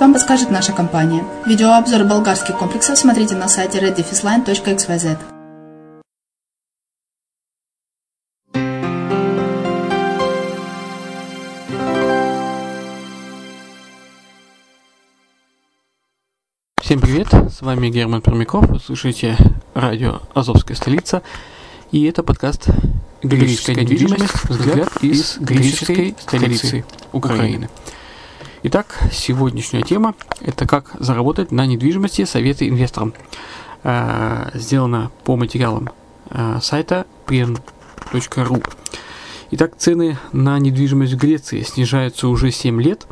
вам подскажет наша компания. Видеообзор болгарских комплексов смотрите на сайте reddefisline.xyz. Всем привет, с вами Герман Пермяков, вы слушаете радио «Азовская столица», и это подкаст Греческая недвижимость. Взгляд из греческой столицы Украины. Итак, сегодняшняя тема – это как заработать на недвижимости советы инвесторам. Э, сделано по материалам э, сайта prien.ru. Итак, цены на недвижимость в Греции снижаются уже 7 лет,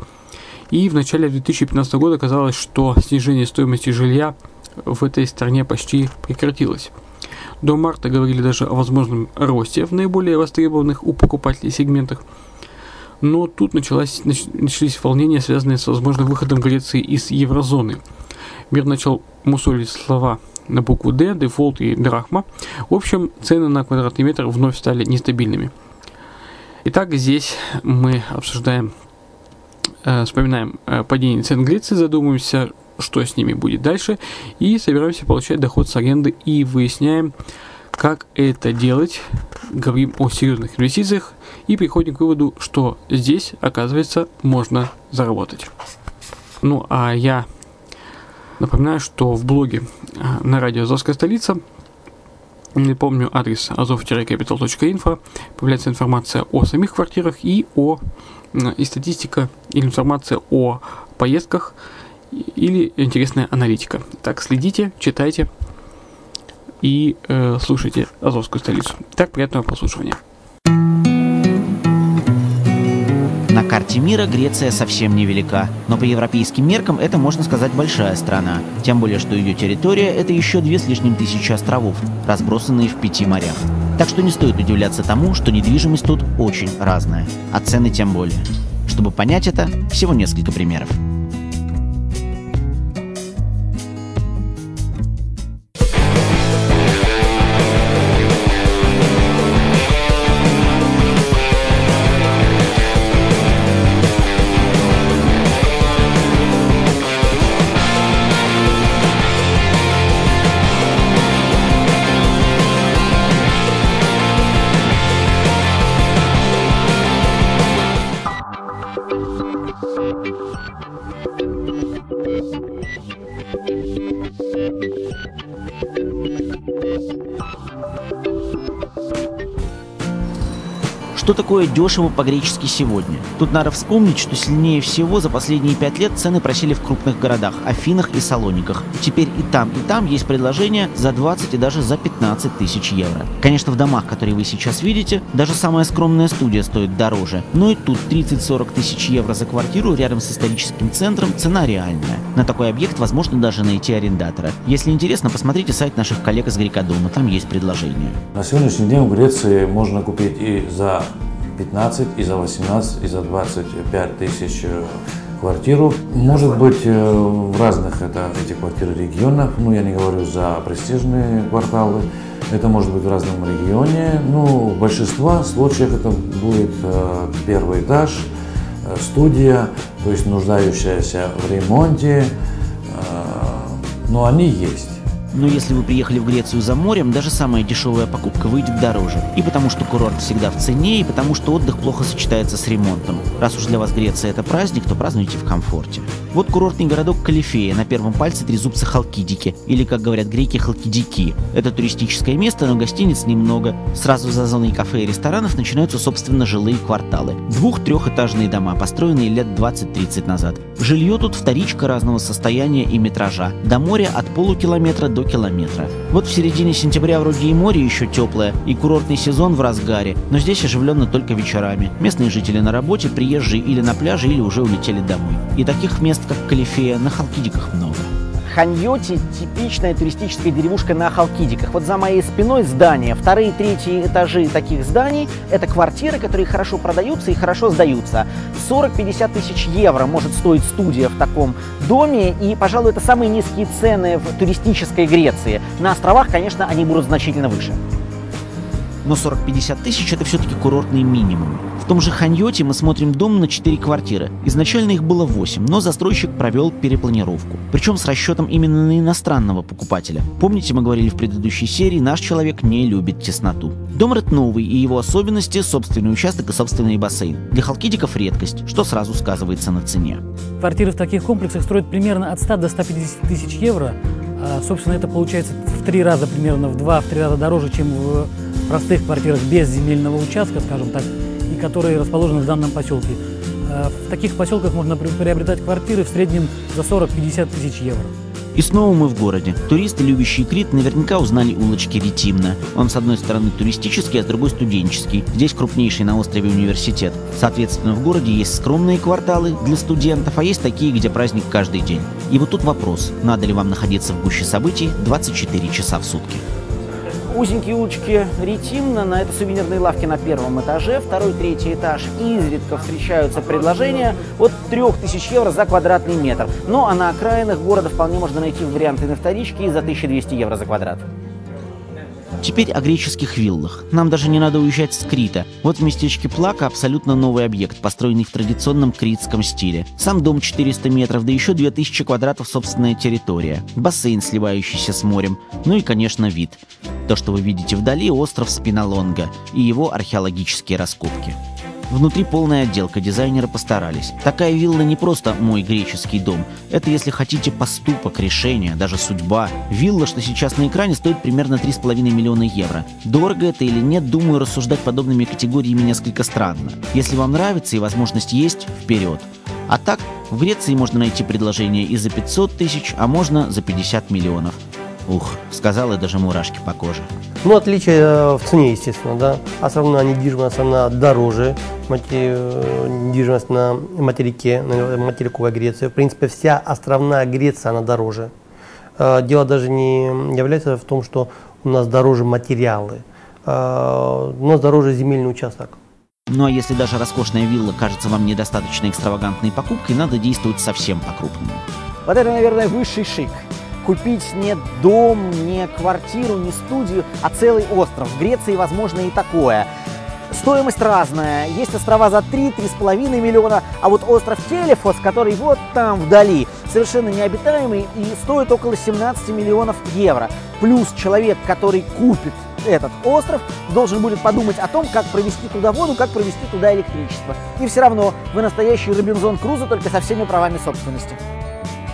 и в начале 2015 года казалось, что снижение стоимости жилья в этой стране почти прекратилось. До марта говорили даже о возможном росте в наиболее востребованных у покупателей сегментах. Но тут началось, начались волнения, связанные с возможным выходом Греции из еврозоны. Мир начал мусолить слова на букву D, дефолт и драхма. В общем, цены на квадратный метр вновь стали нестабильными. Итак, здесь мы обсуждаем, э, вспоминаем э, падение цен Греции, задумываемся, что с ними будет дальше, и собираемся получать доход с аренды и выясняем, как это делать, говорим о серьезных инвестициях и приходим к выводу, что здесь, оказывается, можно заработать. Ну, а я напоминаю, что в блоге э, на радио «Азовская столица» Не помню адрес azov-capital.info, появляется информация о самих квартирах и о и статистика или информация о поездках или интересная аналитика. Так, следите, читайте и э, слушайте Азовскую столицу. Так, приятного прослушивания. На карте мира Греция совсем невелика, но по европейским меркам это, можно сказать, большая страна. Тем более, что ее территория – это еще две с лишним тысячи островов, разбросанные в пяти морях. Так что не стоит удивляться тому, что недвижимость тут очень разная, а цены тем более. Чтобы понять это, всего несколько примеров. Что такое дешево по-гречески сегодня? Тут надо вспомнить, что сильнее всего за последние пять лет цены просели в крупных городах – Афинах и Салониках. Теперь и там, и там есть предложения за 20 и даже за 15 тысяч евро. Конечно, в домах, которые вы сейчас видите, даже самая скромная студия стоит дороже. Но и тут 30-40 тысяч евро за квартиру рядом с историческим центром – цена реальная. На такой объект возможно даже найти арендатора. Если интересно, посмотрите сайт наших коллег из Грекодома, там есть предложение. На сегодняшний день в Греции можно купить и за 15, и за 18, и за 25 тысяч э, квартиру. Может быть, э, в разных это, эти квартиры регионах, ну, я не говорю за престижные кварталы, это может быть в разном регионе. Ну, в большинстве случаев это будет э, первый этаж, студия, то есть нуждающаяся в ремонте, но они есть. Но если вы приехали в Грецию за морем, даже самая дешевая покупка выйдет дороже. И потому что курорт всегда в цене, и потому что отдых плохо сочетается с ремонтом. Раз уж для вас Греция это праздник, то празднуйте в комфорте. Вот курортный городок Калифея, на первом пальце трезубца Халкидики, или, как говорят греки, Халкидики. Это туристическое место, но гостиниц немного. Сразу за зоной кафе и ресторанов начинаются, собственно, жилые кварталы. Двух-трехэтажные дома, построенные лет 20-30 назад. Жилье тут вторичка разного состояния и метража. До моря от полукилометра до километра. Вот в середине сентября вроде и море еще теплое, и курортный сезон в разгаре, но здесь оживленно только вечерами. Местные жители на работе, приезжие или на пляже, или уже улетели домой. И таких мест, как Калифея, на Халкидиках много. Ханьоти – типичная туристическая деревушка на Халкидиках. Вот за моей спиной здание. Вторые и третьи этажи таких зданий – это квартиры, которые хорошо продаются и хорошо сдаются. 40-50 тысяч евро может стоить студия в таком доме. И, пожалуй, это самые низкие цены в туристической Греции. На островах, конечно, они будут значительно выше но 40-50 тысяч это все-таки курортный минимум. В том же Ханьоте мы смотрим дом на 4 квартиры. Изначально их было 8, но застройщик провел перепланировку. Причем с расчетом именно на иностранного покупателя. Помните, мы говорили в предыдущей серии, наш человек не любит тесноту. Дом Ред новый, и его особенности – собственный участок и собственный бассейн. Для халкидиков редкость, что сразу сказывается на цене. Квартиры в таких комплексах строят примерно от 100 до 150 тысяч евро. А, собственно, это получается в три раза примерно, в два, в три раза дороже, чем в простых квартирах без земельного участка, скажем так, и которые расположены в данном поселке. Э, в таких поселках можно приобретать квартиры в среднем за 40-50 тысяч евро. И снова мы в городе. Туристы, любящие Крит, наверняка узнали улочки Ретимна. Он с одной стороны туристический, а с другой студенческий. Здесь крупнейший на острове университет. Соответственно, в городе есть скромные кварталы для студентов, а есть такие, где праздник каждый день. И вот тут вопрос, надо ли вам находиться в гуще событий 24 часа в сутки узенькие улочки Ретимна, на этой сувенирной лавке на первом этаже, второй, третий этаж, изредка встречаются предложения от 3000 евро за квадратный метр. Ну а на окраинах города вполне можно найти варианты на вторичке и за 1200 евро за квадрат. Теперь о греческих виллах. Нам даже не надо уезжать с Крита. Вот в местечке Плака абсолютно новый объект, построенный в традиционном критском стиле. Сам дом 400 метров, да еще 2000 квадратов собственная территория. Бассейн, сливающийся с морем. Ну и, конечно, вид. То, что вы видите вдали, остров Спиналонга и его археологические раскопки. Внутри полная отделка, дизайнеры постарались. Такая вилла не просто мой греческий дом. Это, если хотите, поступок, решение, даже судьба. Вилла, что сейчас на экране, стоит примерно 3,5 миллиона евро. Дорого это или нет, думаю, рассуждать подобными категориями несколько странно. Если вам нравится и возможность есть, вперед. А так, в Греции можно найти предложение и за 500 тысяч, а можно за 50 миллионов. Ух, сказала даже мурашки по коже. Ну, отличие э, в цене, естественно, да. Основная недвижимость, она дороже, э, недвижимость на материке, на материковой Греции. В принципе, вся островная Греция, она дороже. Э, дело даже не является в том, что у нас дороже материалы, у нас дороже земельный участок. Ну а если даже роскошная вилла кажется вам недостаточно экстравагантной покупкой, надо действовать совсем по-крупному. Вот это, наверное, высший шик купить не дом, не квартиру, не студию, а целый остров. В Греции возможно и такое. Стоимость разная. Есть острова за 3-3,5 миллиона, а вот остров Телефос, который вот там вдали, совершенно необитаемый и стоит около 17 миллионов евро. Плюс человек, который купит этот остров, должен будет подумать о том, как провести туда воду, как провести туда электричество. И все равно вы настоящий Робинзон Крузо, только со всеми правами собственности.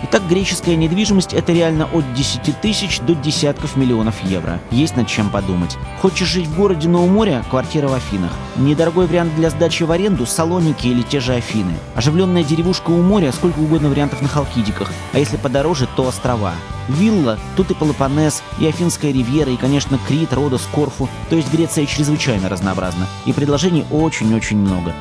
Итак, греческая недвижимость – это реально от 10 тысяч до десятков миллионов евро. Есть над чем подумать. Хочешь жить в городе, но у моря – квартира в Афинах. Недорогой вариант для сдачи в аренду – Салоники или те же Афины. Оживленная деревушка у моря – сколько угодно вариантов на Халкидиках. А если подороже, то острова. Вилла, тут и Пелопоннес, и Афинская ривьера, и, конечно, Крит, Родос, Корфу. То есть Греция чрезвычайно разнообразна. И предложений очень-очень много.